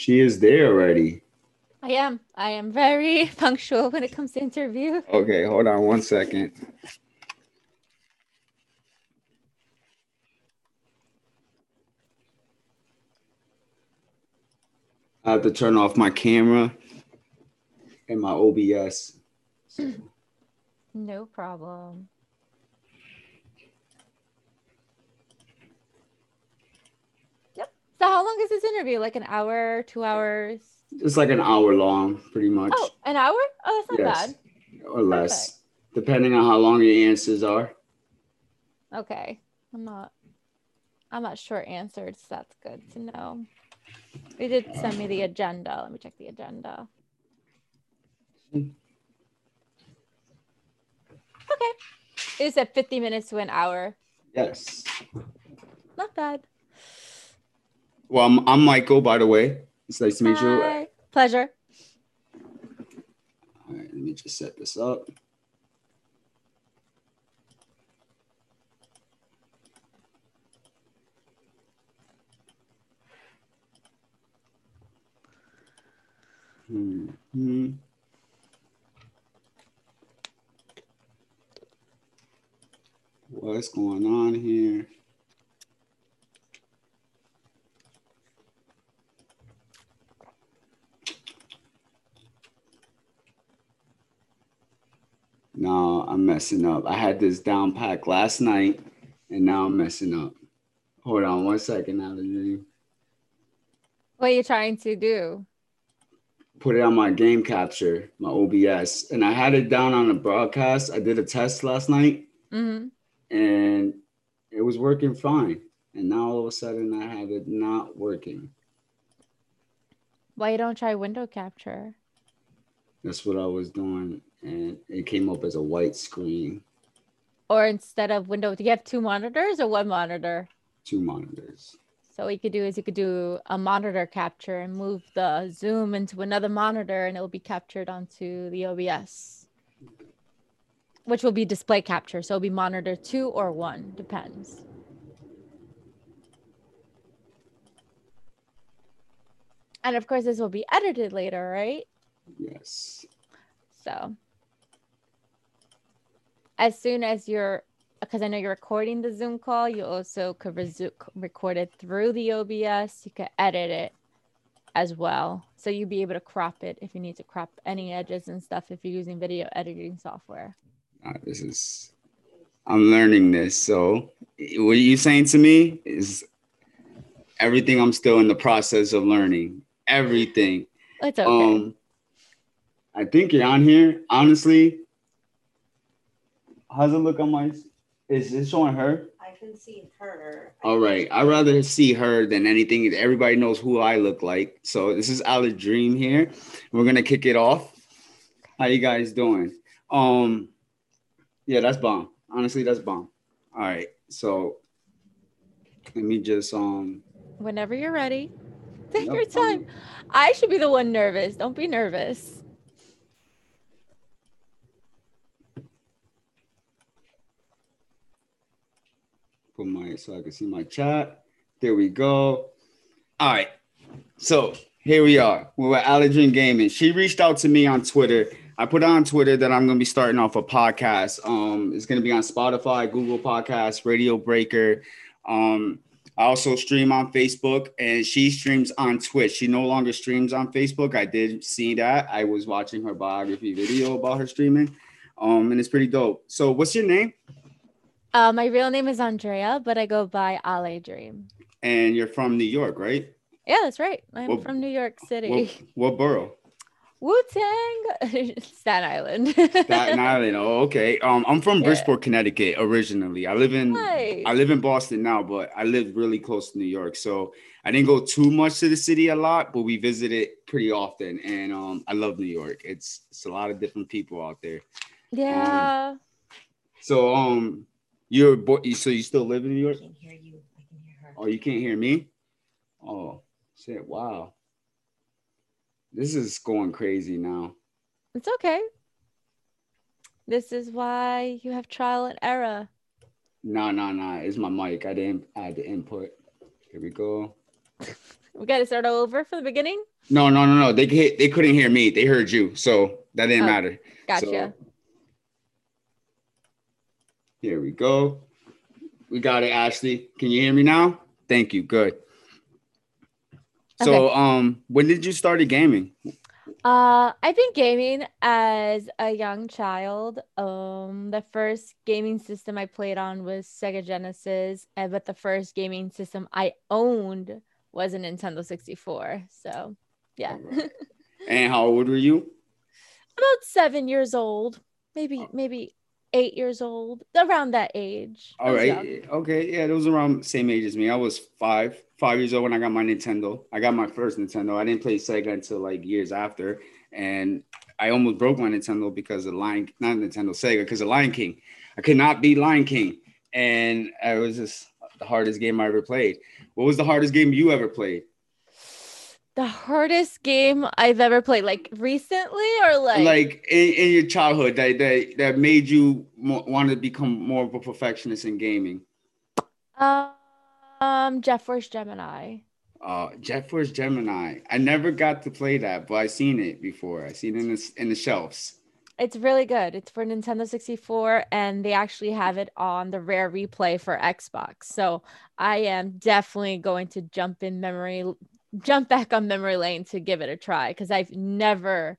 She is there already. I am. I am very punctual when it comes to interview. Okay, hold on one second. I have to turn off my camera and my OBS. No problem. Yep. So how long is this interview? Like an hour, two hours? It's like an hour long, pretty much. Oh, an hour? Oh, that's not yes, bad. or less, depending on how long your answers are. Okay. I'm not I'm not short answered, so that's good to know. They did send me the agenda. Let me check the agenda. Okay. It said 50 minutes to an hour. Yes. Not bad. Well, I'm, I'm Michael, by the way. It's nice to meet you. Hi. Pleasure. right, let me just set this up. Hmm. What's going on here? No, I'm messing up. I had this down pack last night and now I'm messing up. Hold on one second, Alan. What are you trying to do? Put it on my game capture, my OBS. And I had it down on the broadcast. I did a test last night hmm and it was working fine. And now all of a sudden I have it not working. Why you don't try window capture? That's what I was doing. And it came up as a white screen, Or instead of window, do you have two monitors or one monitor? two monitors. So what you could do is you could do a monitor capture and move the zoom into another monitor and it will be captured onto the OBS. Which will be display capture. So it'll be monitor two or one, depends. And of course, this will be edited later, right? Yes. So as soon as you're, because I know you're recording the Zoom call, you also could resu- record it through the OBS. You could edit it as well. So you'd be able to crop it if you need to crop any edges and stuff if you're using video editing software. Uh, this is I'm learning this. So what you saying to me is everything I'm still in the process of learning. Everything. It's okay. Um I think you're on here. Honestly, how's it look on my is it showing her? I can see her. All right. I'd rather see her than anything. Everybody knows who I look like. So this is Ale Dream here. We're gonna kick it off. How you guys doing? Um, yeah, that's bomb. Honestly, that's bomb. All right. So let me just um Whenever you're ready, take Nope, your I'm- time. I should be the one nervous. Don't be nervous. My so I can see my chat. There we go. All right. So here we are. We're at Allergen Gaming. She reached out to me on Twitter. I put on Twitter that I'm gonna be starting off a podcast. Um, it's gonna be on Spotify, Google Podcasts, Radio Breaker. Um, I also stream on Facebook, and she streams on Twitch. She no longer streams on Facebook. I did see that. I was watching her biography video about her streaming, um, and it's pretty dope. So, what's your name? Uh, my real name is Andrea, but I go by Ale Dream. And you're from New York, right? Yeah, that's right. I'm What- from New York City. What, what borough? Wu Tang, Staten Island. Staten Island. Oh, okay. Um, I'm from Yeah. Bridgeport, Connecticut, originally. I live in Nice. I live in Boston now, but I live really close to New York. So I didn't go too much to the city a lot, but we visited pretty often. And um, I love New York. It's it's a lot of different people out there. yeah. So um, you're bo- so you still live in New I York? can hear you. I can hear her. Oh, you can't hear me? Oh shit! Wow. This is going crazy now. It's okay. This is why you have trial and error. No, no, no. It's my mic. I didn't add the input. Here we go. We got to start all over from the beginning. No, no, no, no. They they couldn't hear me. They heard you, so that didn't Oh, matter. Gotcha. So, here we go. We got it, Ashley. Can you hear me now? Thank you. Good. So, um, when did you start gaming? Uh, I've been gaming as a young child. Um, the first gaming system I played on was Sega Genesis, but the first gaming system I owned was a Nintendo 64. So, yeah, Alright. And how old were you? about seven years old, maybe maybe eight years old, around that age. All right. young. Okay. Yeah, it was around the same age as me. I was five, five years old when I got my Nintendo. I got my first Nintendo. I didn't play Sega until like years after, and I almost broke my Nintendo because of Lion, not Nintendo, Sega, because of Lion King. I could not beat Lion King, and it was just the hardest game I ever played. What was the hardest game you ever played? The hardest game I've ever played, like recently or like, Like in, in your childhood, that that that made you mo- want to become more of a perfectionist in gaming. um, Jet Force Gemini. Uh, Jet Force Gemini. I never got to play that, but I seen it before. I seen it in the in the shelves. It's really good. It's for Nintendo 64, and they actually have it on the rare replay for Xbox. So I am definitely going to jump in memory, jump back on memory lane to give it a try because I've never,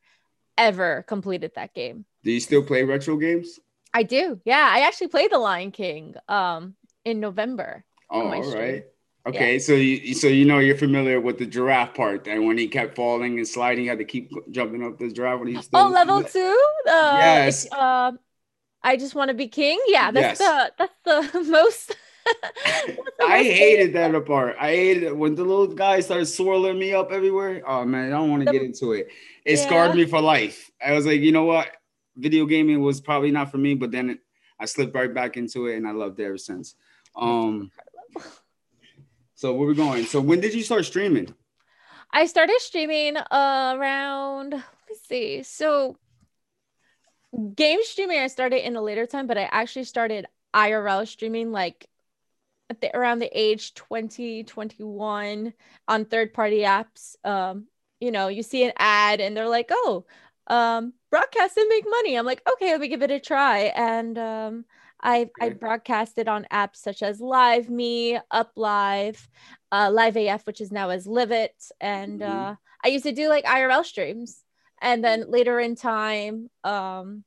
ever completed that game. Do you still play retro games? I do. Yeah, I actually played The Lion King um in November. Oh, all stream. right. Okay, so you so you know you're familiar with the giraffe part. And when he kept falling and sliding, he had to keep jumping up the giraffe when he's still. Oh, level two. Uh, Yes. Um, I just want to be king. Yeah, that's Yes. the that's the most. I hated that part. I hated it when the little guy started swirling me up everywhere. Oh man, I don't want to get into it. It scarred me for life. I was like, you know what? Video gaming was probably not for me, but then it, I slipped right back into it, and I loved it ever since. Um, so where we going? So when did you start streaming? I started streaming uh, around, let me see. So, game streaming, I started in a later time, but I actually started IRL streaming like the, around the age 20, 21 on third party apps. Um, you know, you see an ad and they're like, oh, um, broadcast and make money. I'm like, okay, let me give it a try. And um, I, I broadcasted on apps such as Live Me, Up Live, uh, Live AF, which is now as Live It. And Mhm. uh, I used to do like IRL streams. And then later in time, um,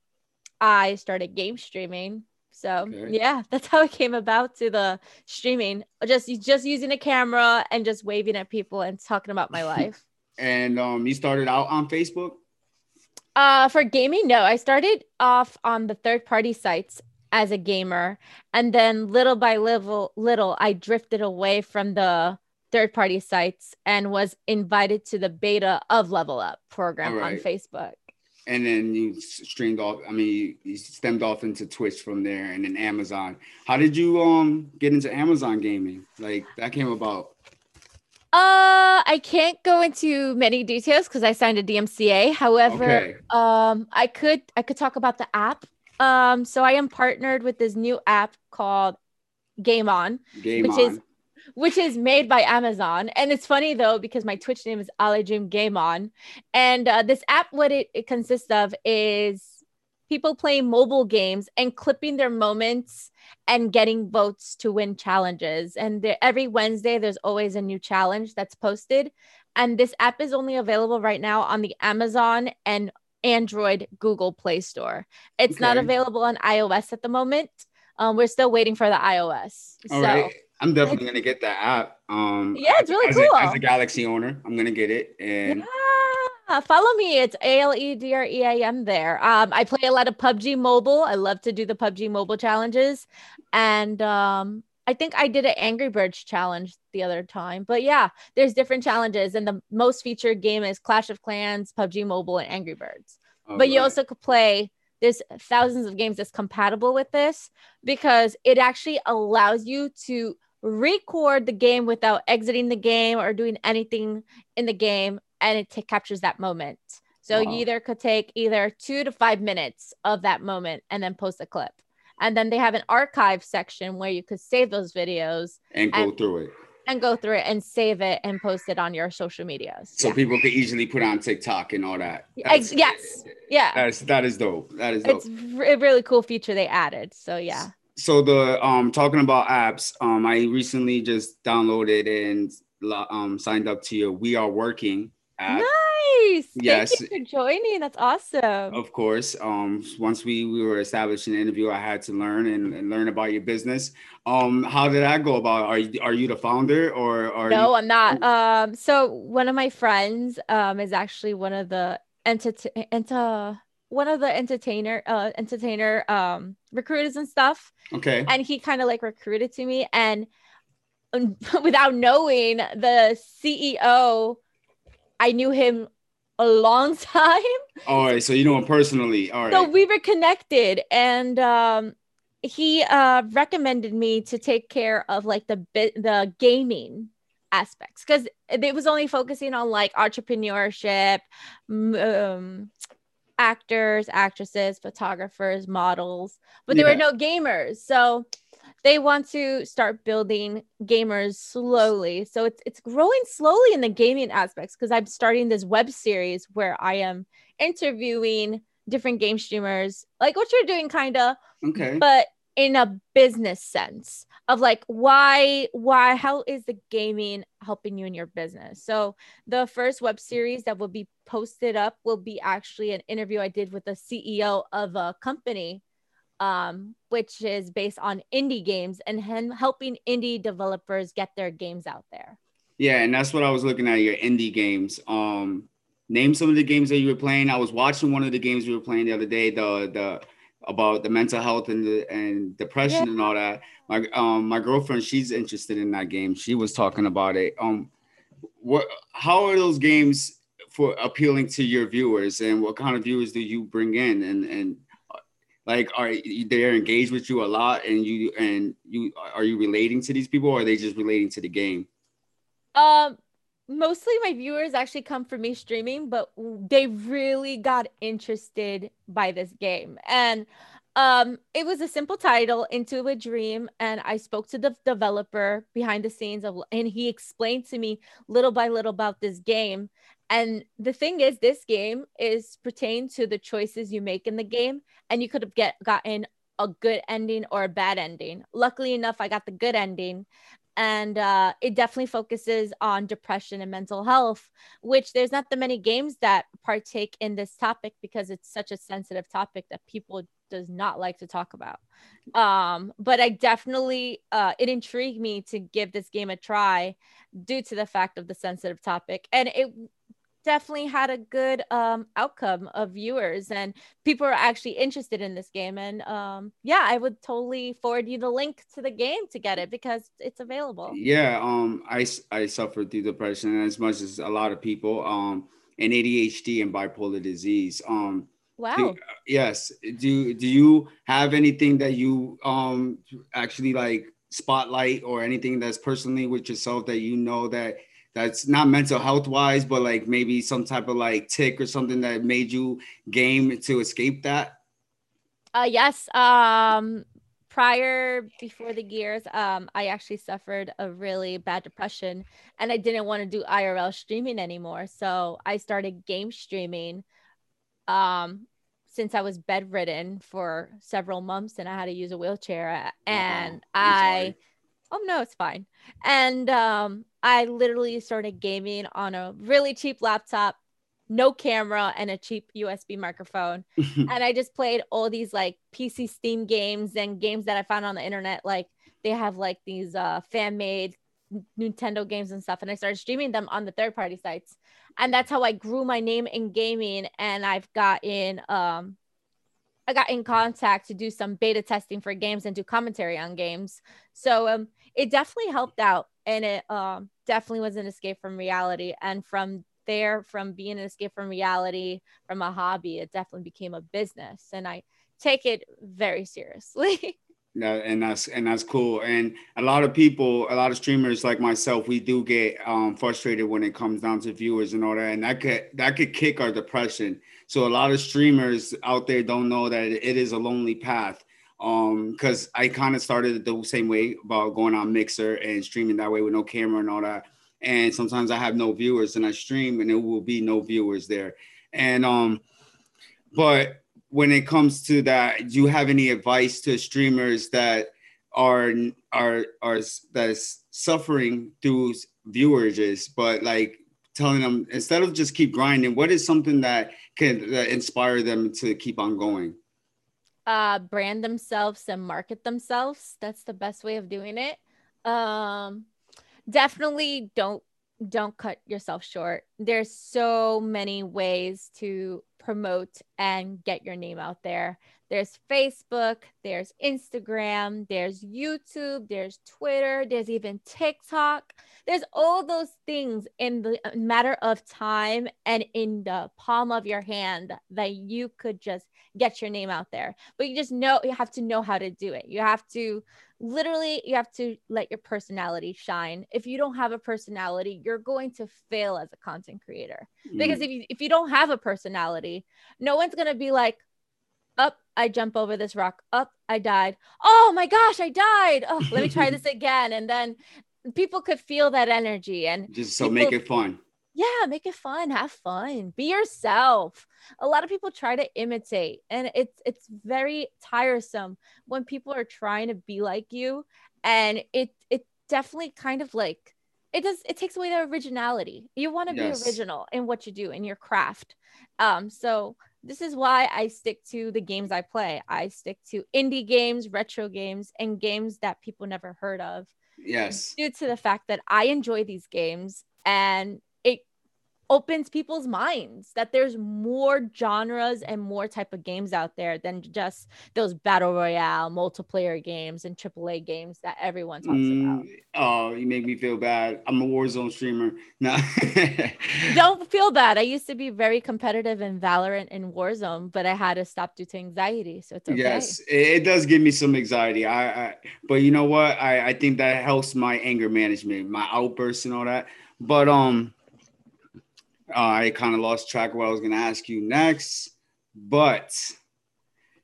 I started game streaming. So Okay. yeah, that's how it came about to the streaming. Just just using a camera and just waving at people and talking about my life. And um, you started out on Facebook. Uh, for gaming, no. I started off on the third party sites as a gamer, and then little by little, little, I drifted away from the third party sites and was invited to the beta of Level Up program on Facebook. And then you streamed off. I mean, you, stemmed off into Twitch from there, and then Amazon. How did you um get into Amazon gaming? Like that came about. Uh, I can't go into many details because I signed a DMCA. However, Okay. um, I could I could talk about the app. Um, so I am partnered with this new app called Game On. Game which on. is which is made by Amazon. And it's funny though because my Twitch name is Ale Dream Game On, and uh, this app, what it, it consists of is people playing mobile games and clipping their moments and getting votes to win challenges. And every Wednesday, there's always a new challenge that's posted. And this app is only available right now on the Amazon and Android Google Play Store. It's not available on iOS at the moment. Um, we're still waiting for the iOS. All so right. I'm definitely gonna get that app. Um, Yeah, it's really as cool. A, as a Galaxy owner, I'm gonna get it. And Yeah, follow me. It's A L E D R E A M there. Um, I play a lot of PUBG Mobile. I love to do the PUBG Mobile challenges, and um, I think I did an Angry Birds challenge the other time. But yeah, there's different challenges, and the most featured game is Clash of Clans, PUBG Mobile, and Angry Birds. but you also could play. There's thousands of games that's compatible with this because it actually allows you to record the game without exiting the game or doing anything in the game and it ta- captures that moment. So Wow. you either could take either two to five minutes of that moment and then post a clip. And then they have an archive section where you could save those videos. and go and- through it. And go through it and save it and post it on your social medias. So Yeah. people could easily put on TikTok and all that. Ex- yes. Yeah. That's that is dope. That is dope. It's a really cool feature they added. So yeah. so the um talking about apps, um I recently just downloaded and um signed up to your We Are Working Nice. Yes. Thank you for joining. That's awesome. Of course. Um once we we were establishing the interview, I had to learn and, and learn about your business. Um how did that go about? Are you are you the founder or are no, you I'm not. Um, so one of my friends um is actually one of the entity enter one of the entertainer uh entertainer um recruiters and stuff. okay. And he kind of like recruited to me and without knowing the CEO, I knew him a long time. All right, so you know him personally. All right. So we were connected and um he uh recommended me to take care of like the bit the gaming aspects because it was only focusing on like entrepreneurship um actors actresses photographers models but there Yeah. were no gamers so they want to start building gamers slowly so it's it's growing slowly in the gaming aspects because i'm starting this web series where i am interviewing different game streamers like what you're doing kind of okay. but in a business sense of like why why how is the gaming helping you in your business so the first web series that will be posted up will be actually an interview i did with the ceo of a company um which is based on indie games and him helping indie developers get their games out there Yeah, and that's what I was looking at your indie games. Um, name some of the games that you were playing. I was watching one of the games you were playing the other day. The the about the mental health and the and depression and all that. My um my girlfriend, she's interested in that game. She was talking about it. Um, what? How are those games for appealing to your viewers, and what kind of viewers do you bring in? And and like, are they're engaged with you a lot, and you and you are you relating to these people, or are they just relating to the game? Um, mostly my viewers actually come from me streaming, but they really got interested by this game. And um, it was a simple title, Into a Dream, and I spoke to the developer behind the scenes of, and he explained to me little by little about this game. And the thing is, this game is pertain to the choices you make in the game, and you could have get gotten a good ending or a bad ending. Luckily enough, I got the good ending and uh, it definitely focuses on depression and mental health which there's not that many games that partake in this topic because it's such a sensitive topic that people does not like to talk about um, but i definitely uh, it intrigued me to give this game a try due to the fact of the sensitive topic and it definitely had a good um, outcome of viewers and people are actually interested in this game and um, yeah i would totally forward you the link to the game to get it because it's available Yeah, um, I I suffered through depression as much as a lot of people, um, and ADHD and bipolar disease. Um, wow do- yes. Do do you have anything that you um actually like spotlight or anything that's personally with yourself that you know that that's not mental health wise, but like maybe some type of like tick or something that made you game to escape that? Uh, yes. Um, prior before the gears, um, I actually suffered a really bad depression, and I didn't want to do IRL streaming anymore. So I started game streaming. Um, since I was bedridden for several months and I had to use a wheelchair, and I'm I. sorry. Oh no, it's fine. And um, I literally started gaming on a really cheap laptop, no camera, and a cheap USB microphone and I just played all these like PC Steam games and games that I found on the internet. Like they have like these uh, fan made Nintendo games and stuff, and I started streaming them on the third party sites, and that's how I grew my name in gaming. And I've gotten um, I got in contact to do some beta testing for games and do commentary on games. So um, it definitely helped out, and it um, definitely was an escape from reality. And from there, from being an escape from reality, from a hobby, it definitely became a business, and I take it very seriously. That, and that's and that's cool. And a lot of people, a lot of streamers like myself, we do get um, frustrated when it comes down to viewers and all that, and that could that could kick our depression. So a lot of streamers out there don't know that it is a lonely path. Um, because I kind of started the same way about going on Mixer and streaming that way with no camera and all that. And sometimes I have no viewers and I stream and it will be no viewers there. And um, but when it comes to that, do you have any advice to streamers that are are are that is suffering through viewers, but like telling them instead of just keep grinding, what is something that can uh, inspire them to keep on going? Uh, brand themselves and market themselves. That's the best way of doing it. Um, definitely don't don't cut yourself short. There's so many ways to promote and get your name out there. There's Facebook, there's Instagram, there's YouTube, there's Twitter, there's even TikTok. There's all those things in the matter of time and in the palm of your hand that you could just get your name out there. But you just know you have to know how to do it. You have to literally you have to let your personality shine. If you don't have a personality, you're going to fail as a content creator. Because Mm. if you if you don't have a personality, no one's going to be like up I jump over this rock. Up I died. Oh my gosh, I died. Oh, let me try this again and then people could feel that energy and just so make it fun. yeah make it fun have fun be yourself a lot of people try to imitate and it's it's very tiresome when people are trying to be like you and it it definitely kind of like it does it takes away the originality you want to Yes. be original in what you do in your craft um so this is why i stick to the games i play i stick to indie games retro games and games that people never heard of Yes. due to the fact that I enjoy these games and opens people's minds that there's more genres and more type of games out there than just those battle royale multiplayer games and AAA games that everyone talks about. Mm, oh, you make me feel bad. I'm a Warzone streamer. No. Don't feel bad. I used to be very competitive and Valorant in Warzone, but I had to stop due to anxiety. So it's okay. Yes, it, does give me some anxiety. I, I but you know what? I, I think that helps my anger management, my outbursts and all that. But um I kind of lost track of what I was gonna ask you next. But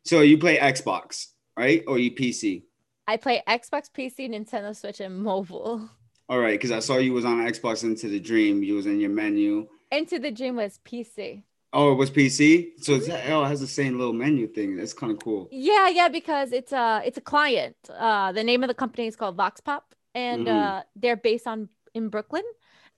so you play Xbox, right? Or you PC? I play Xbox, PC, Nintendo Switch, and mobile. All right, because I saw you was on Xbox Into the Dream. You was in your menu. Into the Dream was PC. Oh, it was PC. So it's, oh, it has the same little menu thing. That's kind of cool. Yeah, yeah, because it's a it's a client. Uh, the name of the company is called VoxPop, and Mhm. uh, they're based on in Brooklyn.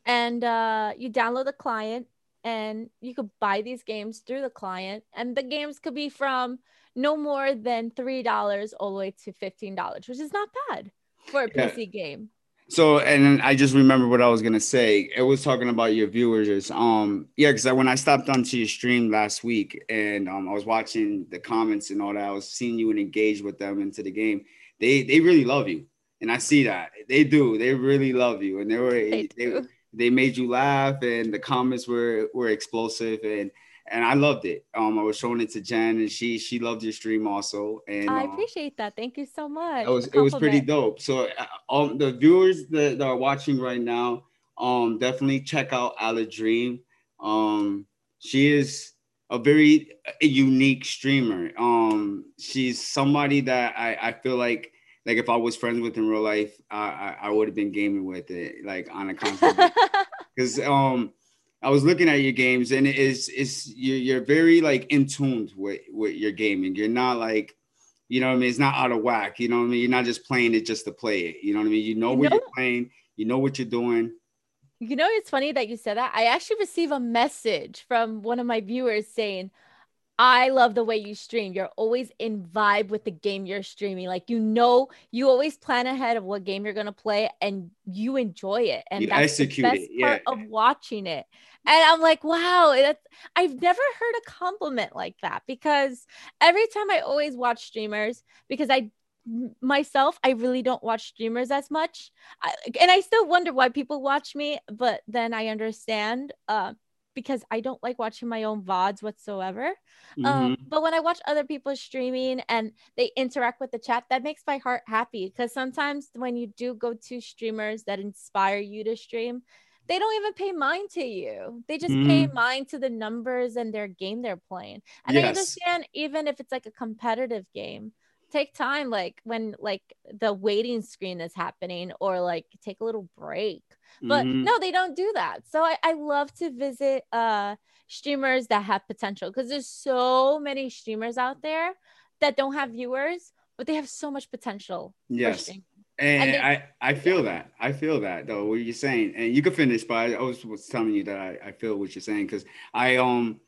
And uh, you download the client, and you could buy these games through the client, and the games could be from no more than three dollars all the way to fifteen dollars, which is not bad for a Yeah. PC game. So, and I just remember what I was gonna say. It was talking about your viewers. Um, yeah, because when I stopped onto your stream last week and um, I was watching the comments and all that, I was seeing you and engage with them into the game. They they really love you, and I see that they do. They really love you, and they were They they. They made you laugh, and the comments were were explosive, and and I loved it. Um, I was showing it to Jen, and she she loved your stream also, and I um, appreciate that. Thank you so much. it was it was pretty dope. So uh, um, the viewers that, that are watching right now, um, definitely check out Ale Dream. Um, she is a very unique streamer. Um, she's somebody that I, I feel like like if I was friends with in real life, I I, I would have been gaming with it like on a constant because um I was looking at your games and it's it's you're, you're very like in tune with with your gaming. You're not like you know what I mean. It's not out of whack. You know what I mean. You're not just playing it just to play it. You know what I mean. You know You what know- you're playing. You know what you're doing. You know, it's funny that you said that. I actually received a message from one of my viewers saying, I love the way you stream. You're always in vibe with the game you're streaming. Like, you know, you always plan ahead of what game you're going to play and you enjoy it. And You that's execute the best it, part of watching it. And I'm like, wow, that's, I've never heard a compliment like that because every time I always watch streamers, because I myself, I really don't watch streamers as much. I, and I still wonder why people watch me, but then I understand uh, because I don't like watching my own VODs whatsoever. Um, Mhm. but when I watch other people streaming and they interact with the chat, that makes my heart happy because sometimes when you do go to streamers that inspire you to stream, they don't even pay mind to you. They just pay mind to the numbers and their game they're playing. And I understand even if it's like a competitive game, take time like when like the waiting screen is happening or like take a little break but Mhm. no they don't do that so I, I love to visit uh streamers that have potential because there's so many streamers out there that don't have viewers but they have so much potential Yes. And, And they- I, I feel that. I feel that though, what you're saying. And you can finish, but I, was, was telling you that I, I feel what you're saying because I um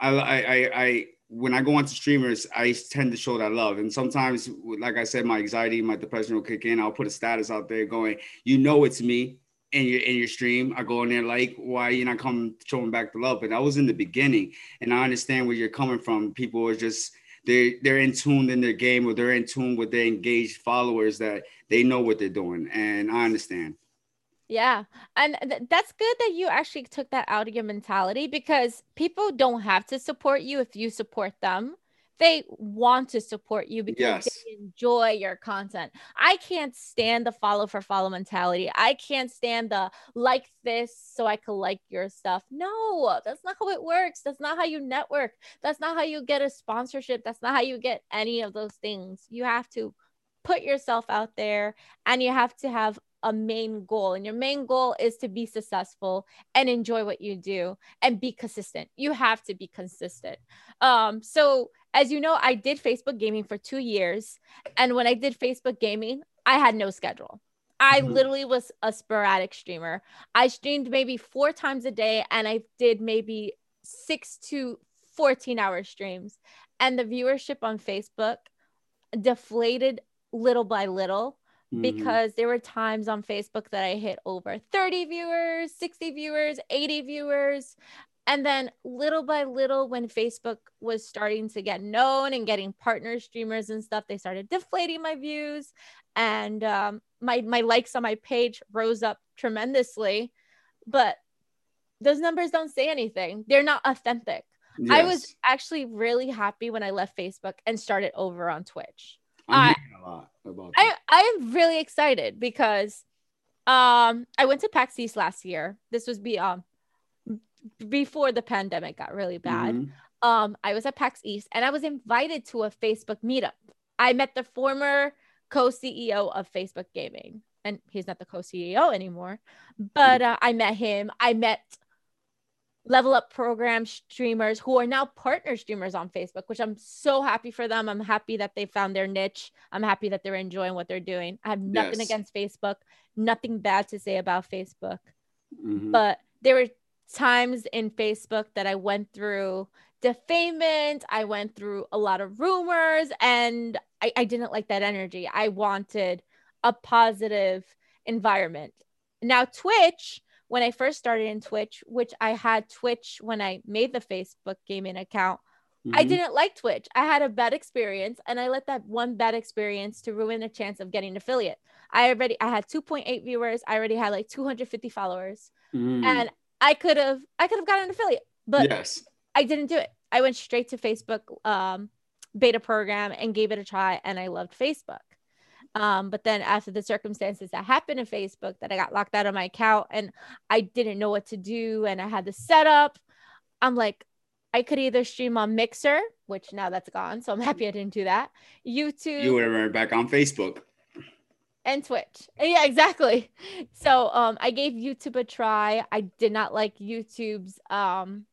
I, I I I when I go onto streamers, I tend to show that love. And sometimes, like I said, my anxiety, my depression will kick in. I'll put a status out there going, you know it's me in your in your stream. I go in there like, why you not coming showing back the love? But that was in the beginning. And I understand where you're coming from. People are just they're they're in tune in their game or they're in tune with their engaged followers that they know what they're doing. And I understand. Yeah. And th- that's good that you actually took that out of your mentality because people don't have to support you if you support them. They want to support you because Yes. they enjoy your content. I can't stand the follow for follow mentality. I can't stand the like this so I could like your stuff. No, that's not how it works. That's not how you network. That's not how you get a sponsorship. That's not how you get any of those things. You have to put yourself out there and you have to have a main goal and your main goal is to be successful and enjoy what you do and be consistent you have to be consistent um so as you know i did facebook gaming for 2 years and when i did facebook gaming i had no schedule i Mhm. literally was a sporadic streamer i streamed maybe 4 times a day and i did maybe 6 to 14 hour streams and the viewership on facebook deflated little by little Mhm. because there were times on Facebook that I hit over 30 viewers, 60 viewers, 80 viewers. And then little by little, when Facebook was starting to get known and getting partner streamers and stuff, they started deflating my views. And um, my, my likes on my page rose up tremendously. But those numbers don't say anything, they're not authentic. I was actually really happy when I left Facebook and started over on Twitch. I'm I- a lot about I. I am really excited because um I went to PAX East last year. This was be um before the pandemic got really bad. Mhm. Um I was at PAX East and I was invited to a Facebook meetup. I met the former co-CEO of Facebook Gaming and he's not the co-CEO anymore, but uh, I met him. I met level up program streamers who are now partner streamers on Facebook, which I'm so happy for them. I'm happy that they found their niche. I'm happy that they're enjoying what they're doing. I have nothing Yes. against Facebook, nothing bad to say about Facebook, Mhm. but there were times in Facebook that I went through defamation. I went through a lot of rumors and I, I didn't like that energy. I wanted a positive environment. Now, Twitch, when I first started in Twitch, which I had Twitch when I made the Facebook gaming account, I Mhm. didn't like Twitch. I had a bad experience and I let that one bad experience to ruin a chance of getting an affiliate. I already I had 2.8 viewers. I already had like 250 followers Mhm. and I could have I could have gotten an affiliate, but yes. I didn't do it. I went straight to Facebook um, beta program and gave it a try, and I loved Facebook. Um, but then after the circumstances that happened in Facebook, that I got locked out of my account and I didn't know what to do, and I had the setup. I'm like, I could either stream on Mixer, which now that's gone, so I'm happy I didn't do that. YouTube You would have been back on Facebook. And Twitch. Yeah, exactly. So um I gave YouTube a try. I did not like YouTube's um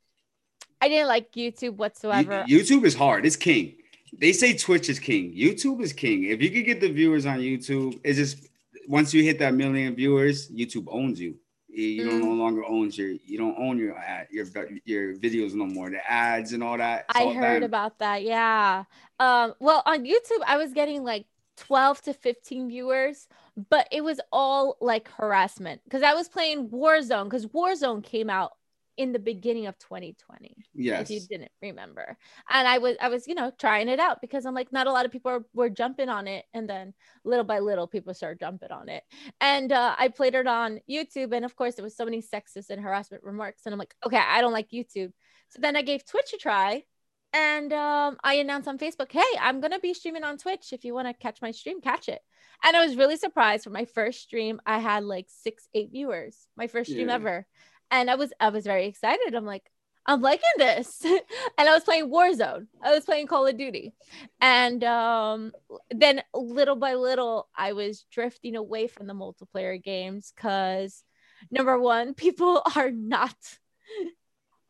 I didn't like YouTube whatsoever. YouTube is hard. It's king. They say Twitch is king. YouTube is king. If you could get the viewers on YouTube, it's just once you hit that million viewers, YouTube owns you. You don't Mm. no longer owns your you don't own your ad, your your videos no more. The ads and all that. I all heard about that. Yeah. Um well on YouTube I was getting like 12 to 15 viewers, but it was all like harassment because I was playing Warzone because Warzone came out in the beginning of 2020. Yes. if you didn't remember. And I was I was, you know, trying it out because I'm like not a lot of people are, were jumping on it and then little by little people started jumping on it. And uh, I played it on YouTube and of course there was so many sexist and harassment remarks and I'm like, okay, I don't like YouTube. So then I gave Twitch a try and um, I announced on Facebook, hey, I'm going to be streaming on Twitch if you want to catch my stream, catch it. And I was really surprised for my first stream I had like 6 8 viewers. My first stream Yeah. ever. And I was I was very excited. I'm like I'm liking this. and I was playing Warzone. I was playing Call of Duty. And um, then little by little, I was drifting away from the multiplayer games because number one, people are not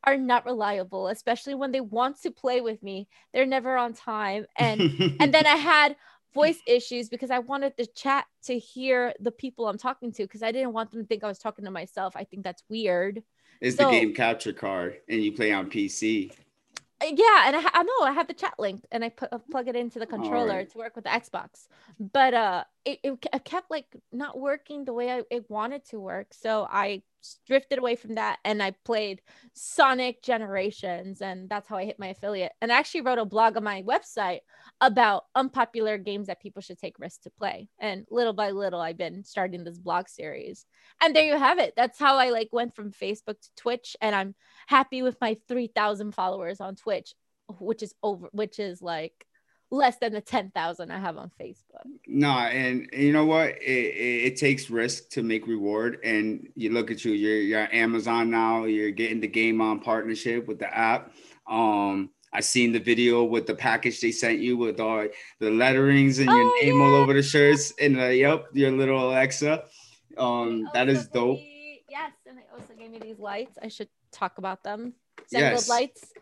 are not reliable, especially when they want to play with me. They're never on time. And and then I had voice issues because I wanted the chat to hear the people I'm talking to because I didn't want them to think I was talking to myself. I think that's weird. It's So- the game capture card, and you play on PC. Uh, Yeah, and I, ha- I know I have the chat linked, and I put uh, plug it into the controller Alright. to work with the Xbox. But uh, it, it, kept like not working the way I it wanted to work, so I drifted away from that, and I played Sonic Generations, and that's how I hit my affiliate. And I actually wrote a blog on my website about unpopular games that people should take risks to play. And little by little, I've been starting this blog series, and there you have it. That's how I like went from Facebook to Twitch, and I'm happy with my 3000 followers on Twitch, which is over, which is like less than the 10,000 I have on Facebook. No, and you know what? It, it, it takes risk to make reward. And you look at you, you're you're Amazon now. You're getting the game on partnership with the app. Um, I seen the video with the package they sent you with all the letterings and your Oh, name all over the shirts and uh, yep, your little Alexa. Um, that is dope. me- yes, and they also gave me these lights. I should talk about them. Sengled Yes. lights.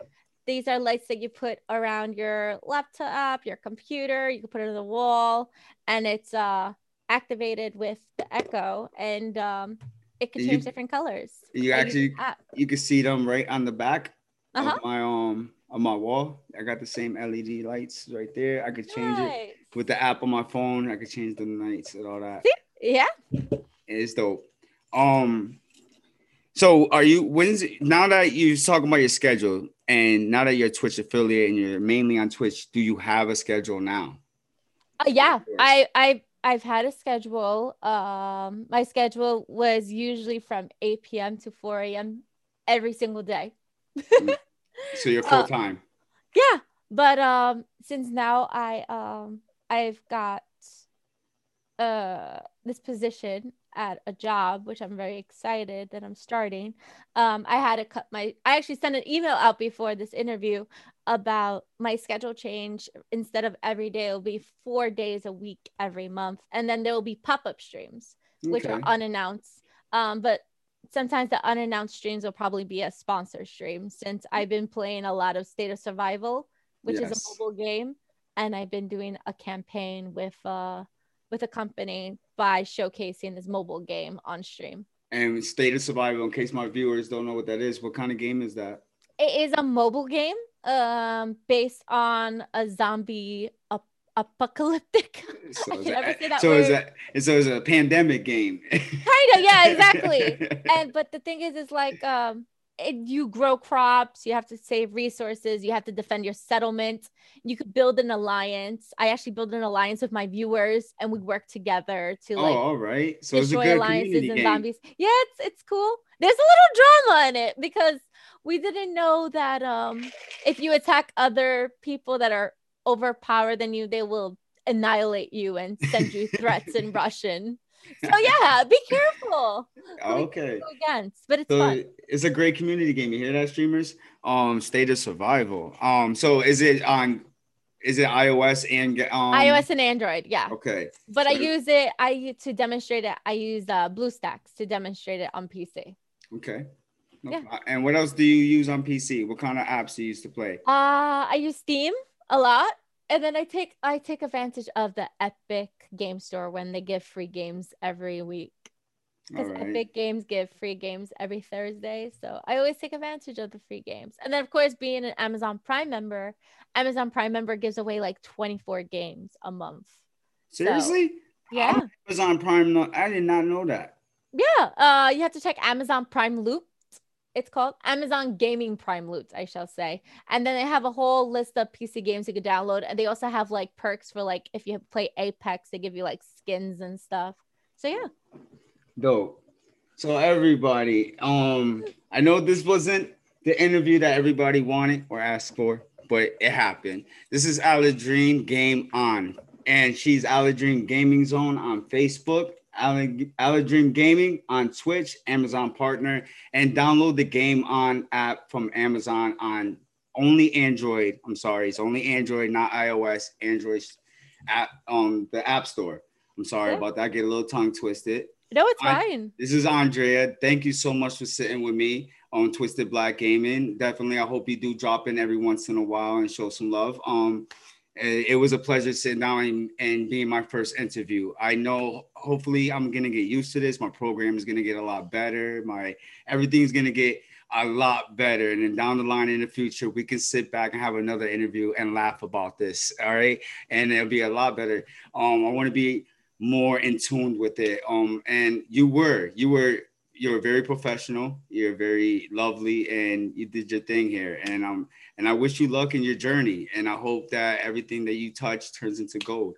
These are lights that you put around your laptop, your computer. You can put it on the wall, and it's uh activated with the Echo, and um, it can You- change different colors. you I use the actually- You can see them right on the back Uh-huh. of my um on my wall. I got the same LED lights right there. I could change it with the app on my phone. I could change the lights and all that. Yeah. It's dope. Um, so are you when's now that you're talking about your schedule and now that you're a Twitch affiliate and you're mainly on Twitch, do you have a schedule now? Uh, yeah. I I I've had a schedule. Um, my schedule was usually from 8 p.m. to 4 a.m. every single day. So you're Uh, full time. Yeah, but um, since now I um I've got uh this position at a job, which I'm very excited that I'm starting. Um, I had to cut my. I actually sent an email out before this interview about my schedule change. Instead of every day, it'll be four days a week every month, and then there will be pop up streams which are unannounced. Um, but sometimes the unannounced streams will probably be a sponsor stream since I've been playing a lot of State of Survival, which Yes. is a mobile game, and I've been doing a campaign with uh with a company by showcasing this mobile game on stream. And State of Survival, in case my viewers don't know what that is, what kind of game is that? It is a mobile game um based on a zombie ap- apocalyptic. So I is can never say that so is word. so it's a pandemic game. kind of yeah exactly and but the thing is is like um it, you grow crops you have to save resources you have to defend your settlement. You could build an alliance. I actually build an alliance with my viewers and we work together to oh, like all right. So it's a destroy alliances and zombies. Yeah it's it's cool. There's a little drama in it because we didn't know that um if you attack other people that are overpowered than you they will annihilate you and send you threats in russian so yeah be careful Okay. against, but it's So fun. it's a great community game. You hear that, streamers? Um, State of Survival. Um, so is it on? Is it iOS and um, iOS and Android, yeah. Okay. But I use it. I to demonstrate it. I use uh, BlueStacks to demonstrate it on PC. Okay. Yeah. And what else do you use on PC? What kind of apps do you use to play? Uh, I use Steam a lot, and then I take I take advantage of the Epic Game Store when they give free games every week. Because right. Epic Games give free games every Thursday, so I always take advantage of the free games. And then, of course, being an Amazon Prime member, Amazon Prime member gives away like twenty four games a month. Seriously? Yeah. Amazon Prime. I did not know that. Yeah, uh, you have to check Amazon Prime Loot. It's called Amazon Gaming Prime Loot, I shall say. And then they have a whole list of PC games you can download, and they also have like perks for like if you play Apex, they give you like skins and stuff. So yeah, Dope. So everybody, um, I know this wasn't the interview that everybody wanted or asked for, but it happened. This is Aledream Game On, and she's Aledream Gaming Zone on Facebook. Aledream Gaming on Twitch, Amazon partner, and download the game on app from Amazon on only Android. I'm sorry, it's only Android, not iOS. Android app on um, the App Store. I'm sorry yeah. about that. I get a little tongue twisted. No, it's I, fine. This is Andrea. Thank you so much for sitting with me on Twistedblak Gaming. Definitely, I hope you do drop in every once in a while and show some love. Um, it was a pleasure sitting down and, and being my first interview. I know hopefully I'm gonna get used to this. My program is gonna get a lot better. My everything's gonna get a lot better. And then down the line in the future, we can sit back and have another interview and laugh about this. All right. And it'll be a lot better. Um, I want to be more in tune with it. Um, and you were, you were, you're very professional. You're very lovely, and you did your thing here. And um, and I wish you luck in your journey. And I hope that everything that you touch turns into gold.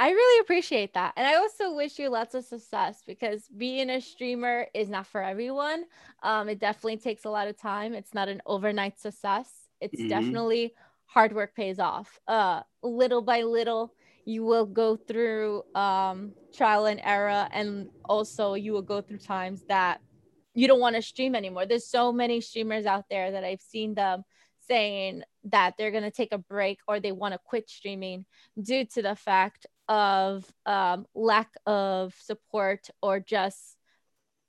I really appreciate that. And I also wish you lots of success because being a streamer is not for everyone. Um, it definitely takes a lot of time. It's not an overnight success. It's mm-hmm. definitely hard work pays off. Uh, little by little, you will go through um, trial and error, and also you will go through times that you don't want to stream anymore. There's so many streamers out there that I've seen them saying that they're going to take a break or they want to quit streaming due to the fact of um, lack of support or just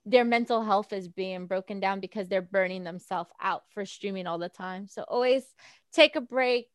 their mental health is being broken down because they're burning themselves out for streaming all the time. So always take a break,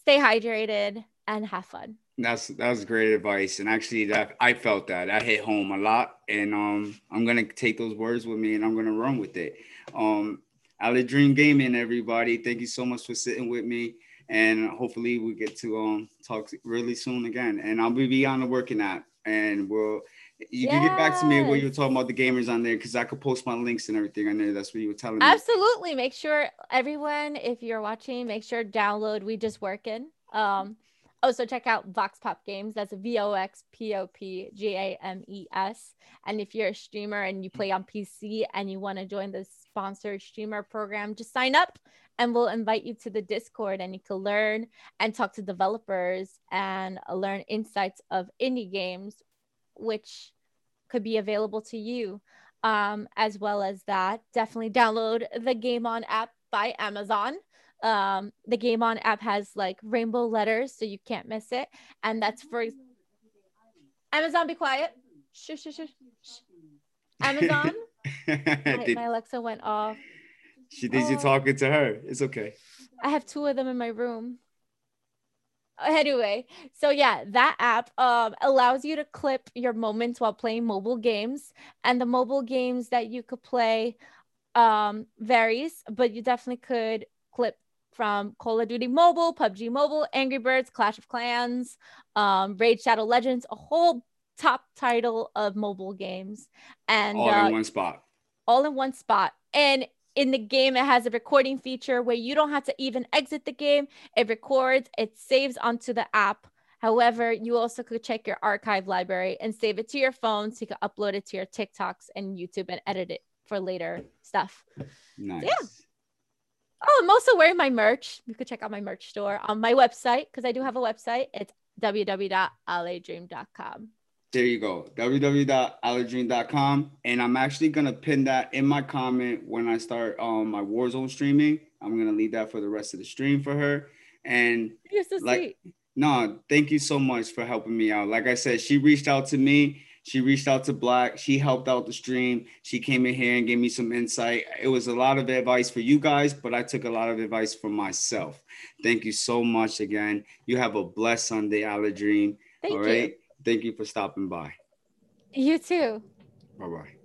stay hydrated, and have fun. That's that's great advice, and actually, that I felt that I hit home a lot, and um, I'm gonna take those words with me, and I'm gonna run with it. Um, Aledream Gaming, everybody, thank you so much for sitting with me, and hopefully we get to um talk really soon again. And I'll be on the working app, and we'll you yes. can get back to me where you're talking about the gamers on there because I could post my links and everything on there. That's what you were telling me. Absolutely. Make sure everyone, if you're watching, make sure download We Just Working. Um, also, check out Vox Pop Games. That's V O X P O P G A M E S. And if you're a streamer and you play on PC and you want to join the sponsored streamer program, just sign up and we'll invite you to the Discord and you can learn and talk to developers and learn insights of indie games, which could be available to you. Um, as well as that, definitely download the Game On app by Amazon um the game on app has like rainbow letters so you can't miss it. And that's for amazon be quiet. Shush, shush, shush. amazon? My, my, alexa went off. She thinks oh. you're talking to her? It's okay. I have two of them in my room. Anyway so yeah that app um, allows you to clip your moments while playing mobile games. And the mobile games that you could play um, varies but you definitely could clip from Call of Duty Mobile, PUBG Mobile, Angry Birds, Clash of Clans, um, Raid Shadow Legends, a whole top title of mobile games. And all uh, in one spot. All in one spot. And in the game, it has a recording feature where you don't have to even exit the game. It records, it saves onto the app. However, you also could check your archive library and save it to your phone so you can upload it to your TikToks and YouTube and edit it for later stuff. Nice. So yeah. Oh, I'm also wearing my merch. You could check out my merch store on my website because I do have a website. It's www.aledream.com. There you go, www.aledream.com. And I'm actually gonna pin that in my comment when I start um my Warzone streaming. I'm gonna leave that for the rest of the stream for her. And you're so like, sweet. No, thank you so much for helping me out. Like I said, she reached out to me she reached out to Blak. She helped out the stream. She came in here and gave me some insight. It was a lot of advice for you guys, but I took a lot of advice for myself. Thank you so much again. You have a blessed Sunday, Aledream. Thank All right. You. Thank you for stopping by. You too. Bye bye.